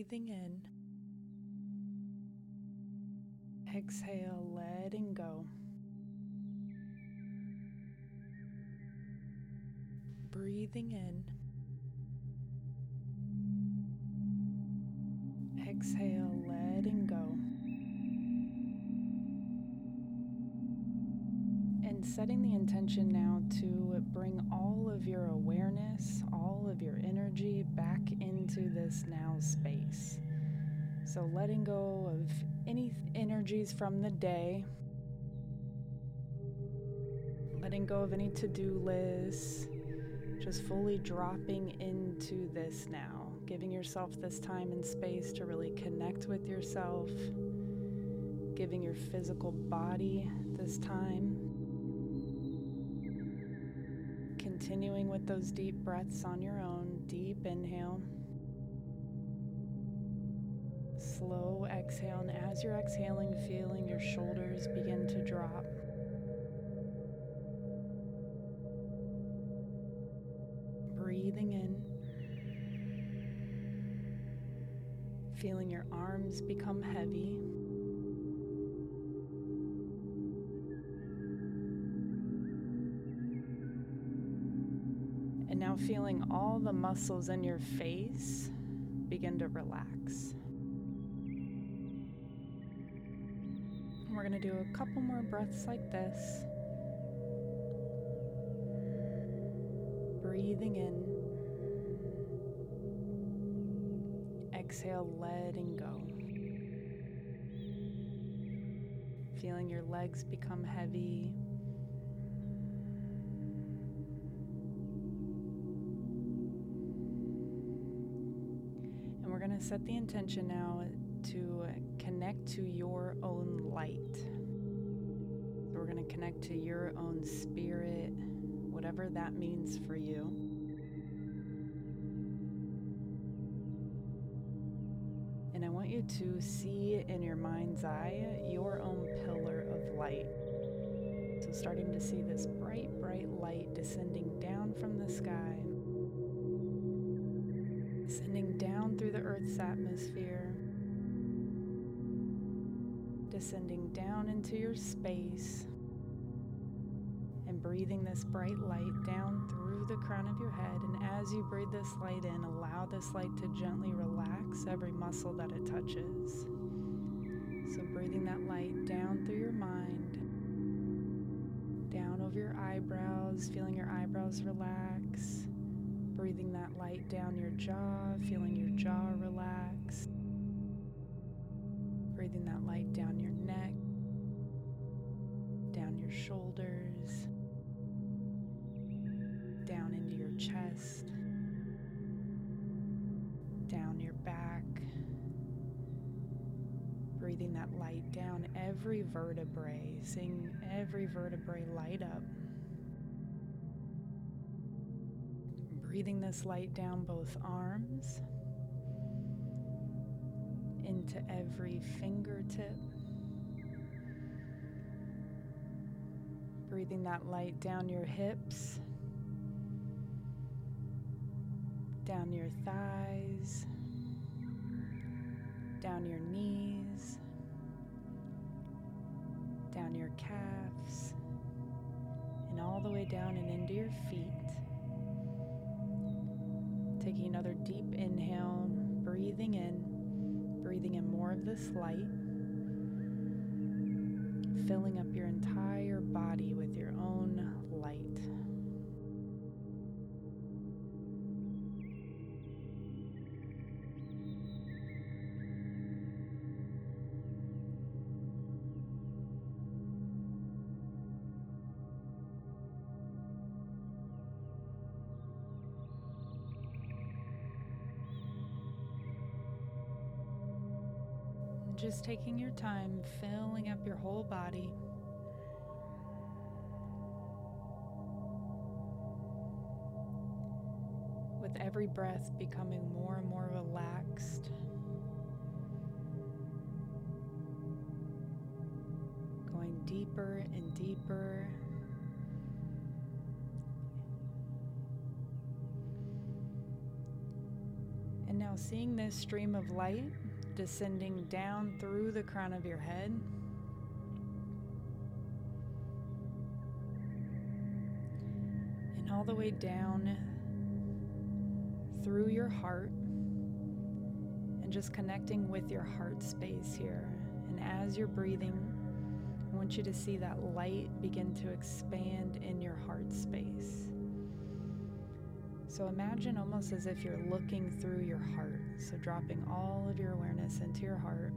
breathing in. Exhale, letting go. Breathing in. Exhale, setting the intention now to bring all of your awareness, all of your energy back into this now space. So, letting go of any energies from the day, letting go of any to do lists, just fully dropping into this now, giving yourself this time and space to really connect with yourself, giving your physical body this time. Continuing with those deep breaths on your own, deep inhale slow exhale, and as you're exhaling, feeling your shoulders begin to drop. Breathing in, feeling your arms become heavy. Feeling all the muscles in your face begin to relax. We're going to do a couple more breaths like this. Breathing in. Exhale, letting go. Feeling your legs become heavy. Set the intention now to connect to your own light. So we're going to connect to your own spirit, whatever that means for you. And I want you to see in your mind's eye your own pillar of light. So, starting to see this bright, bright light descending down from the sky, descending down through the Earth's atmosphere descending down into your space and breathing this bright light down through the crown of your head. And as you breathe this light in, allow this light to gently relax every muscle that it touches. So, breathing that light down through your mind, down over your eyebrows, feeling your eyebrows relax. Breathing that light down your jaw, feeling your jaw relax breathing that light down your neck, down your shoulders, down into your chest, down your back. Breathing that light down every vertebrae, seeing every vertebrae light up. Breathing this light down both arms into every fingertip. Breathing that light down your hips, down your thighs, down your knees, down your calves, and all the way down and into your feet. Taking another deep inhale, breathing in breathing in more of this light, filling up your entire body with your own light. Just taking your time, filling up your whole body. With every breath becoming more and more relaxed. Going deeper and deeper. And now seeing this stream of light descending down through the crown of your head. And all the way down through your heart and just connecting with your heart space here. And as you're breathing, I want you to see that light begin to expand in your heart space. So imagine almost as if you're looking through your heart. So dropping all of your awareness into your heart.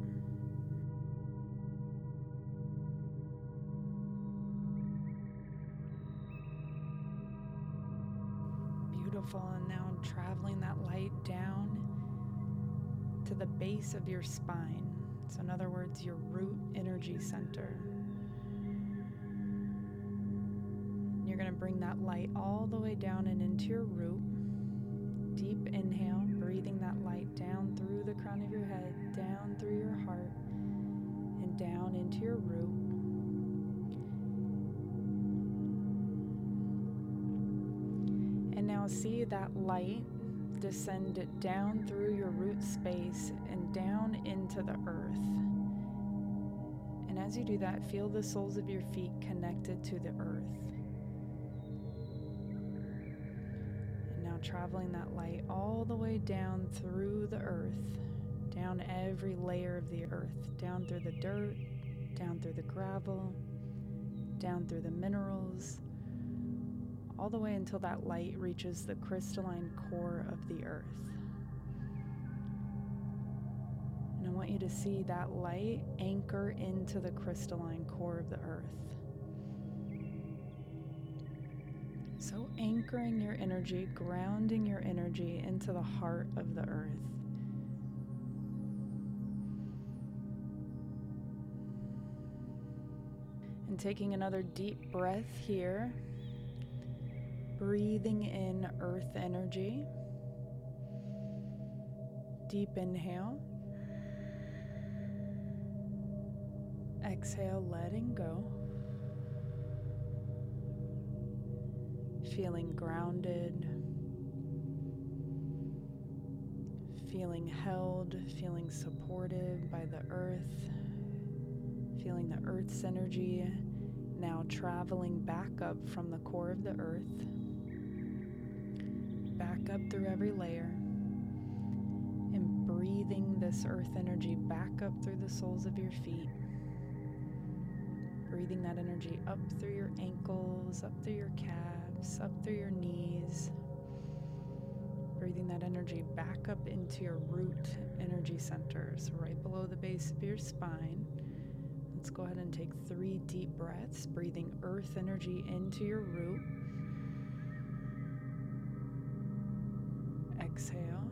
Beautiful. And now traveling that light down to the base of your spine. So, in other words, your root energy center. You're going to bring that light all the way down and into your root. Deep inhale, breathing that light down through the crown of your head, down through your heart, and down into your root. And now see that light descend down through your root space and down into the earth. And as you do that, feel the soles of your feet connected to the earth. Traveling that light all the way down through the earth, down every layer of the earth, down through the dirt, down through the gravel, down through the minerals, all the way until that light reaches the crystalline core of the earth. And I want you to see that light anchor into the crystalline core of the earth. So, anchoring your energy, grounding your energy into the heart of the earth. And taking another deep breath here, breathing in earth energy. Deep inhale. Exhale, letting go. Feeling grounded, feeling held, feeling supported by the earth, feeling the earth's energy now traveling back up from the core of the earth, back up through every layer, and breathing this earth energy back up through the soles of your feet. Breathing that energy up through your ankles, up through your calves up through your knees. Breathing that energy back up into your root energy centers, right below the base of your spine. Let's go ahead and take three deep breaths, breathing earth energy into your root. Exhale.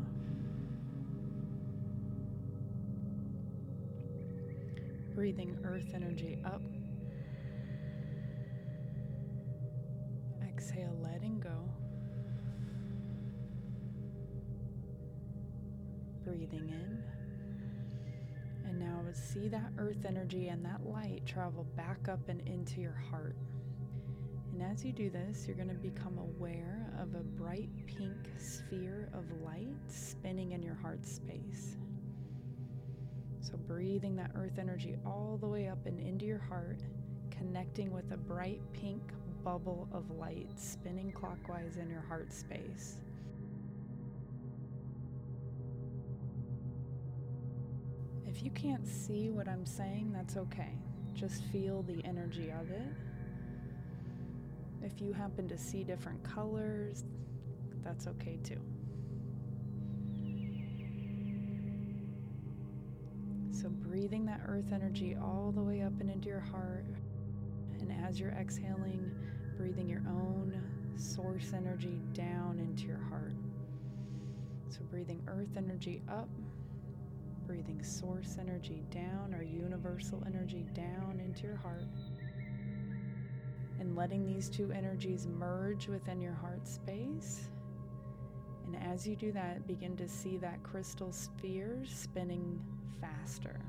Breathing earth energy up exhale, letting go. Breathing in. And now see that earth energy and that light travel back up and into your heart. And as you do this, you're going to become aware of a bright pink sphere of light spinning in your heart space. So, breathing that earth energy all the way up and into your heart, connecting with a bright pink bubble of light spinning clockwise in your heart space. If you can't see what I'm saying, that's okay. Just feel the energy of it. If you happen to see different colors, that's okay too. So, breathing that earth energy all the way up and into your heart. As you're exhaling, breathing your own source energy down into your heart. So, breathing earth energy up, breathing source energy down or universal energy down into your heart. And letting these two energies merge within your heart space. And as you do that, begin to see that crystal sphere spinning faster.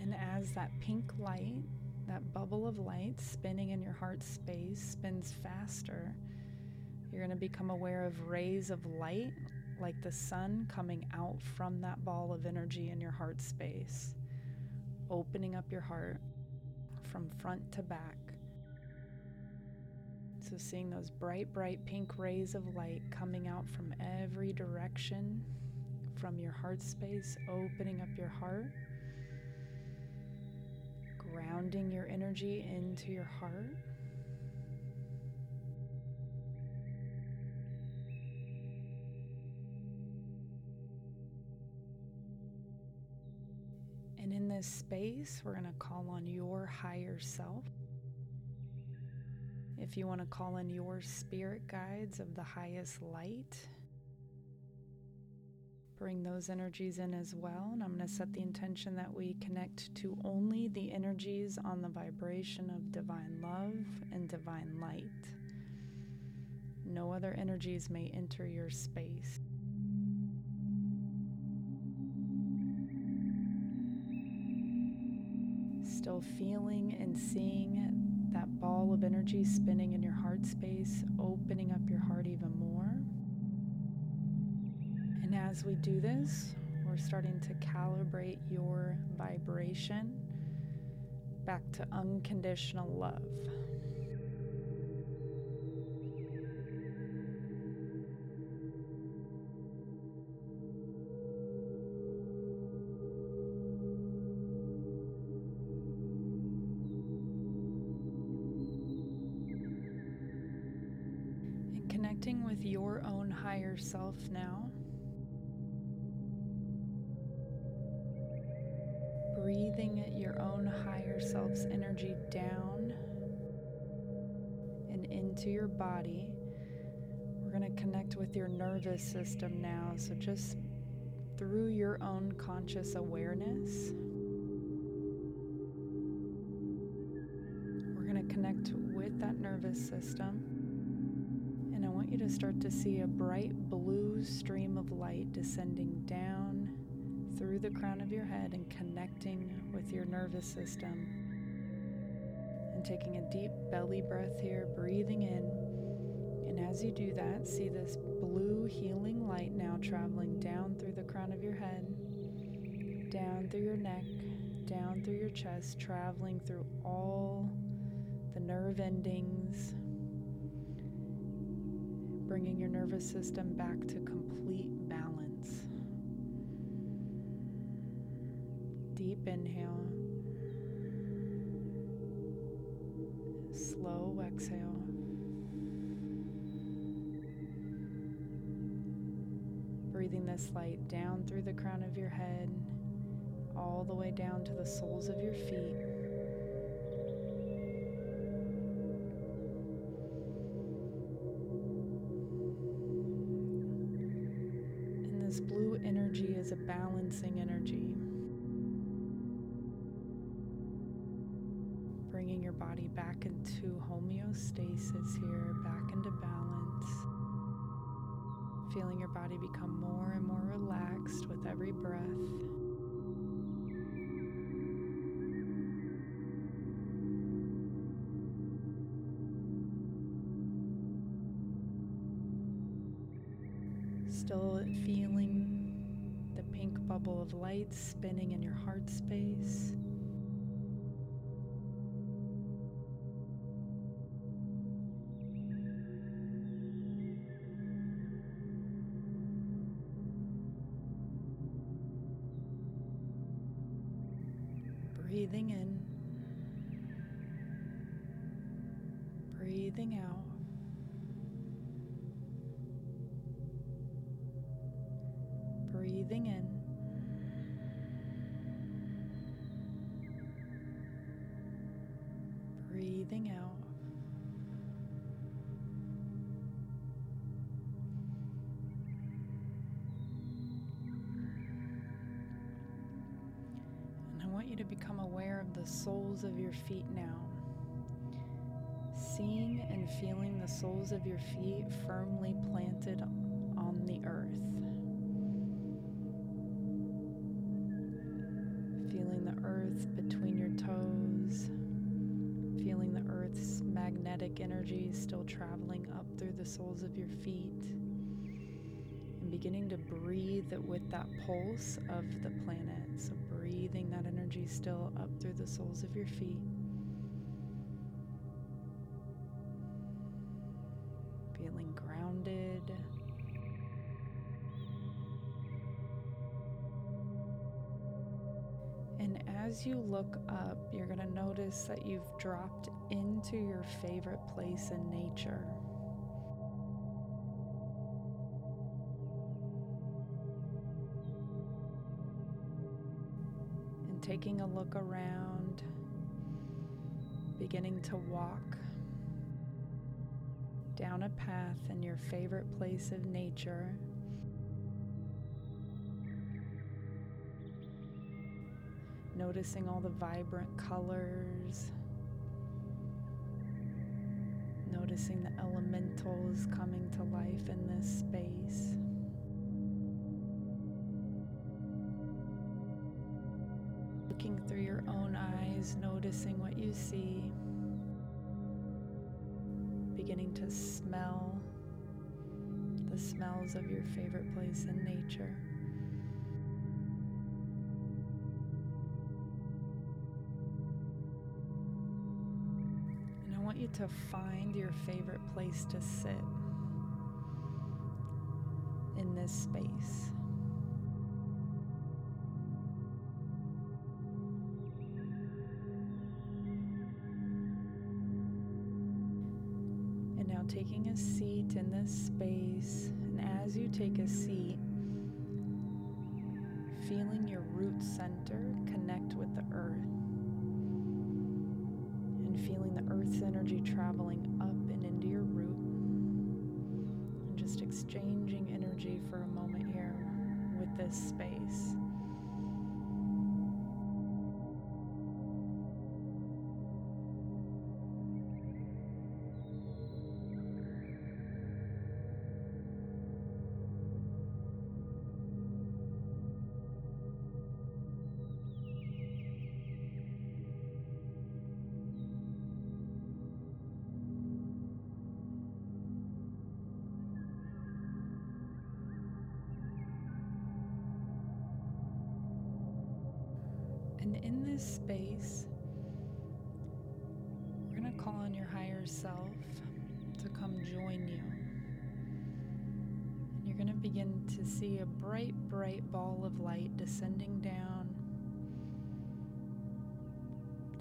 And as that pink light that bubble of light spinning in your heart space spins faster, you're going to become aware of rays of light like the sun coming out from that ball of energy in your heart space, opening up your heart from front to back. So, seeing those bright, bright pink rays of light coming out from every direction from your heart space, opening up your heart, grounding your energy into your heart. And in this space, we're going to call on your higher self. If you want to call in your spirit guides of the highest light, bring those energies in as well. And I'm going to set the intention that we connect to only the energies on the vibration of divine love and divine light. No other energies may enter your space. Still feeling and seeing that ball of energy spinning in your heart space, opening up your heart even as we do this, we're starting to calibrate your vibration back to unconditional love. connecting with your own higher self now. Energy down and into your body. We're going to connect with your nervous system now. So, just through your own conscious awareness, we're going to connect with that nervous system And I want you to start to see a bright blue stream of light descending down through the crown of your head and connecting with your nervous system. Taking a deep belly breath here, breathing in. And as you do that, see this blue healing light now traveling down through the crown of your head, down through your neck, down through your chest, traveling through all the nerve endings, bringing your nervous system back to complete balance. Deep inhale, slow exhale. Breathing this light down through the crown of your head, all the way down to the soles of your feet. Into homeostasis here, back into balance. Feeling your body become more and more relaxed with every breath. still feeling the pink bubble of light spinning in your heart space. Breathing out. And I want you to become aware of the soles of your feet now. Seeing and feeling the soles of your feet firmly planted on the earth. Energy still traveling up through the soles of your feet and beginning to breathe with that pulse of the planet. So, breathing that energy still up through the soles of your feet. Feeling grounded. And as you look up, you're going to notice that you've dropped into your favorite place in nature. And taking a look around, beginning to walk down a path in your favorite place of nature. Noticing all the vibrant colors, noticing the elementals coming to life in this space. looking through your own eyes, noticing what you see, beginning to smell the smells of your favorite place in nature. To find your favorite place to sit in this space. And now taking a seat in this space. And as you take a seat, feeling your root center connect with the earth. And feeling the earth's energy traveling up and into your root. And just exchanging energy for a moment here with this space. Space, we're going to call on your higher self to come join you. And you're going to begin to see a bright, bright ball of light descending down,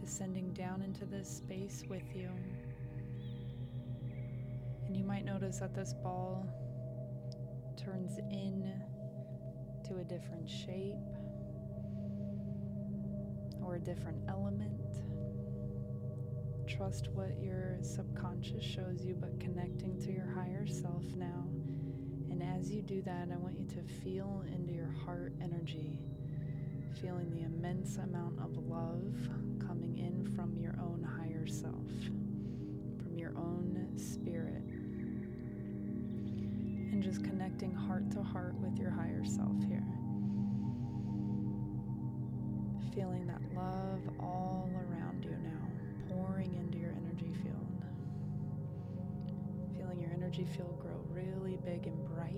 descending down into this space with you. And you might notice that this ball turns in to a different shape or a different element. Trust what your subconscious shows you, but connecting to your higher self now. And as you do that, I want you to feel into your heart energy, feeling the immense amount of love coming in from your own higher self, from your own spirit. And just connecting heart to heart with your higher self here feeling that love all around you now, pouring into your energy field. Feeling your energy field grow really big and bright.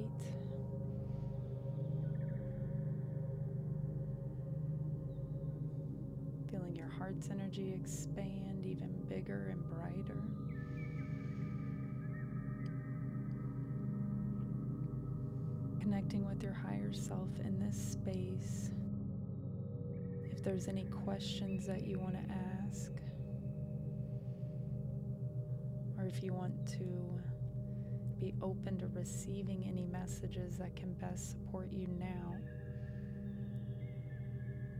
Feeling your heart's energy expand even bigger and brighter. Connecting with your higher self in this space there's any questions that you want to ask, or if you want to be open to receiving any messages that can best support you now,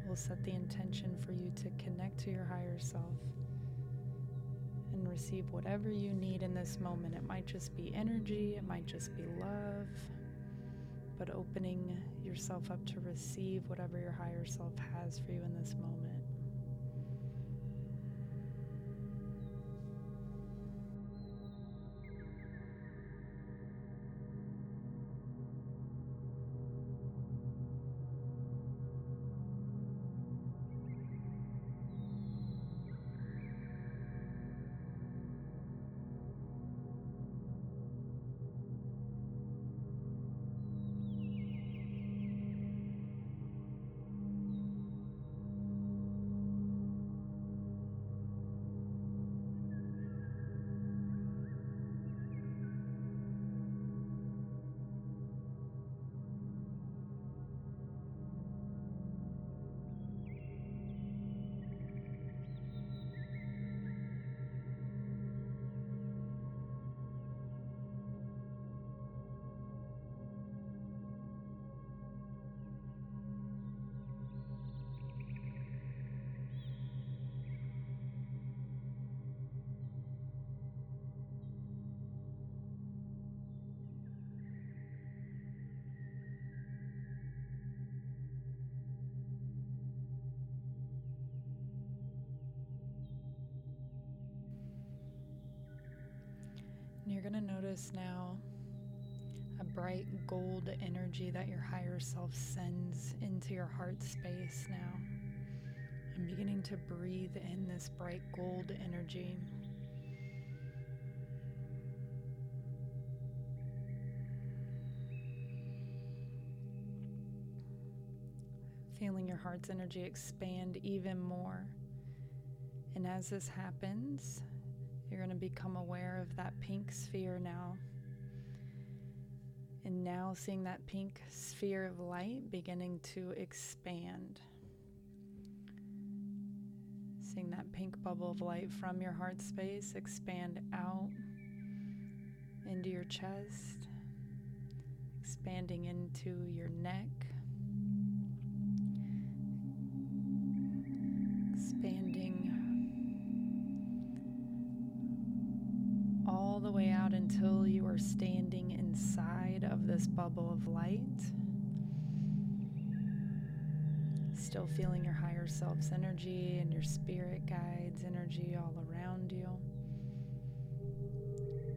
we'll set the intention for you to connect to your higher self and receive whatever you need in this moment. It might just be energy, it might just be love but opening yourself up to receive whatever your higher self has for you in this moment. You're going to notice now a bright gold energy that your higher self sends into your heart space now. I'm beginning to breathe in this bright gold energy. Feeling your heart's energy expand even more. And as this happens, you're going to become aware of that pink sphere now. And now seeing that pink sphere of light beginning to expand. Seeing that pink bubble of light from your heart space expand out into your chest, expanding into your neck, bubble of light. Still feeling your higher self's energy and your spirit guides energy all around you.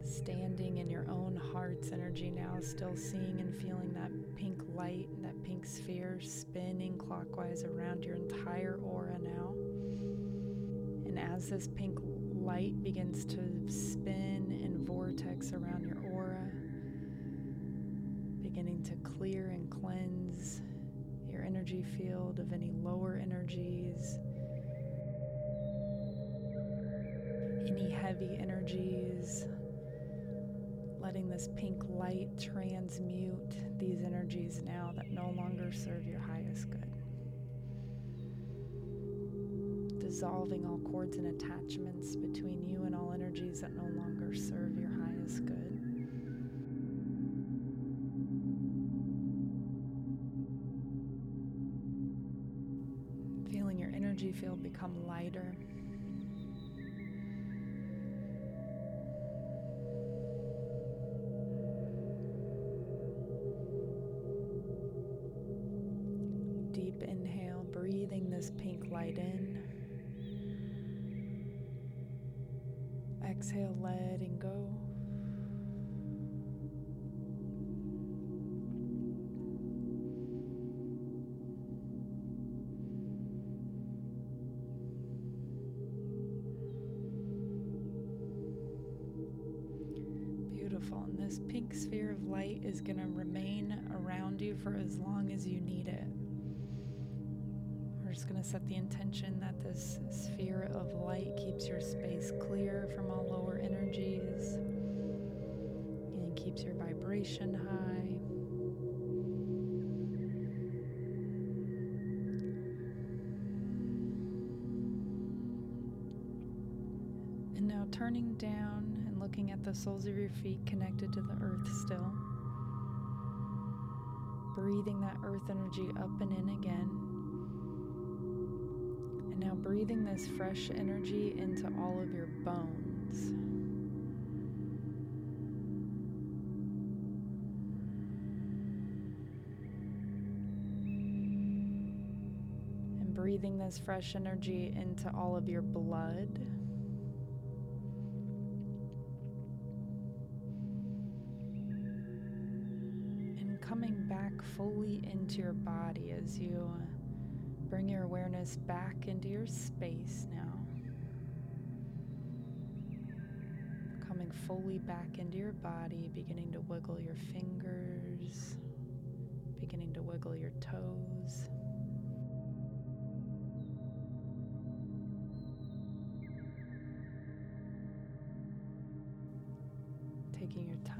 Standing in your own heart's energy now, still seeing and feeling that pink light, and that pink sphere spinning clockwise around your entire aura now. And as this pink light begins to spin and vortex around your aura, beginning to clear and cleanse your energy field of any lower energies, any heavy energies, letting this pink light transmute these energies now that no longer serve your highest good. Dissolving all cords and attachments between you and all energies that no longer serve your highest good. Energy field become lighter. Deep inhale, breathing this pink light in. Exhale, letting go. For as long as you need it. We're just going to set the intention that this sphere of light keeps your space clear from all lower energies and keeps your vibration high. And now turning down and looking at the soles of your feet connected to the earth still. Breathing that earth energy up and in again. And now breathing this fresh energy into all of your bones. And breathing this fresh energy into all of your blood. Into your body as you bring your awareness back into your space now. Coming fully back into your body, beginning to wiggle your fingers, beginning to wiggle your toes. Taking your time,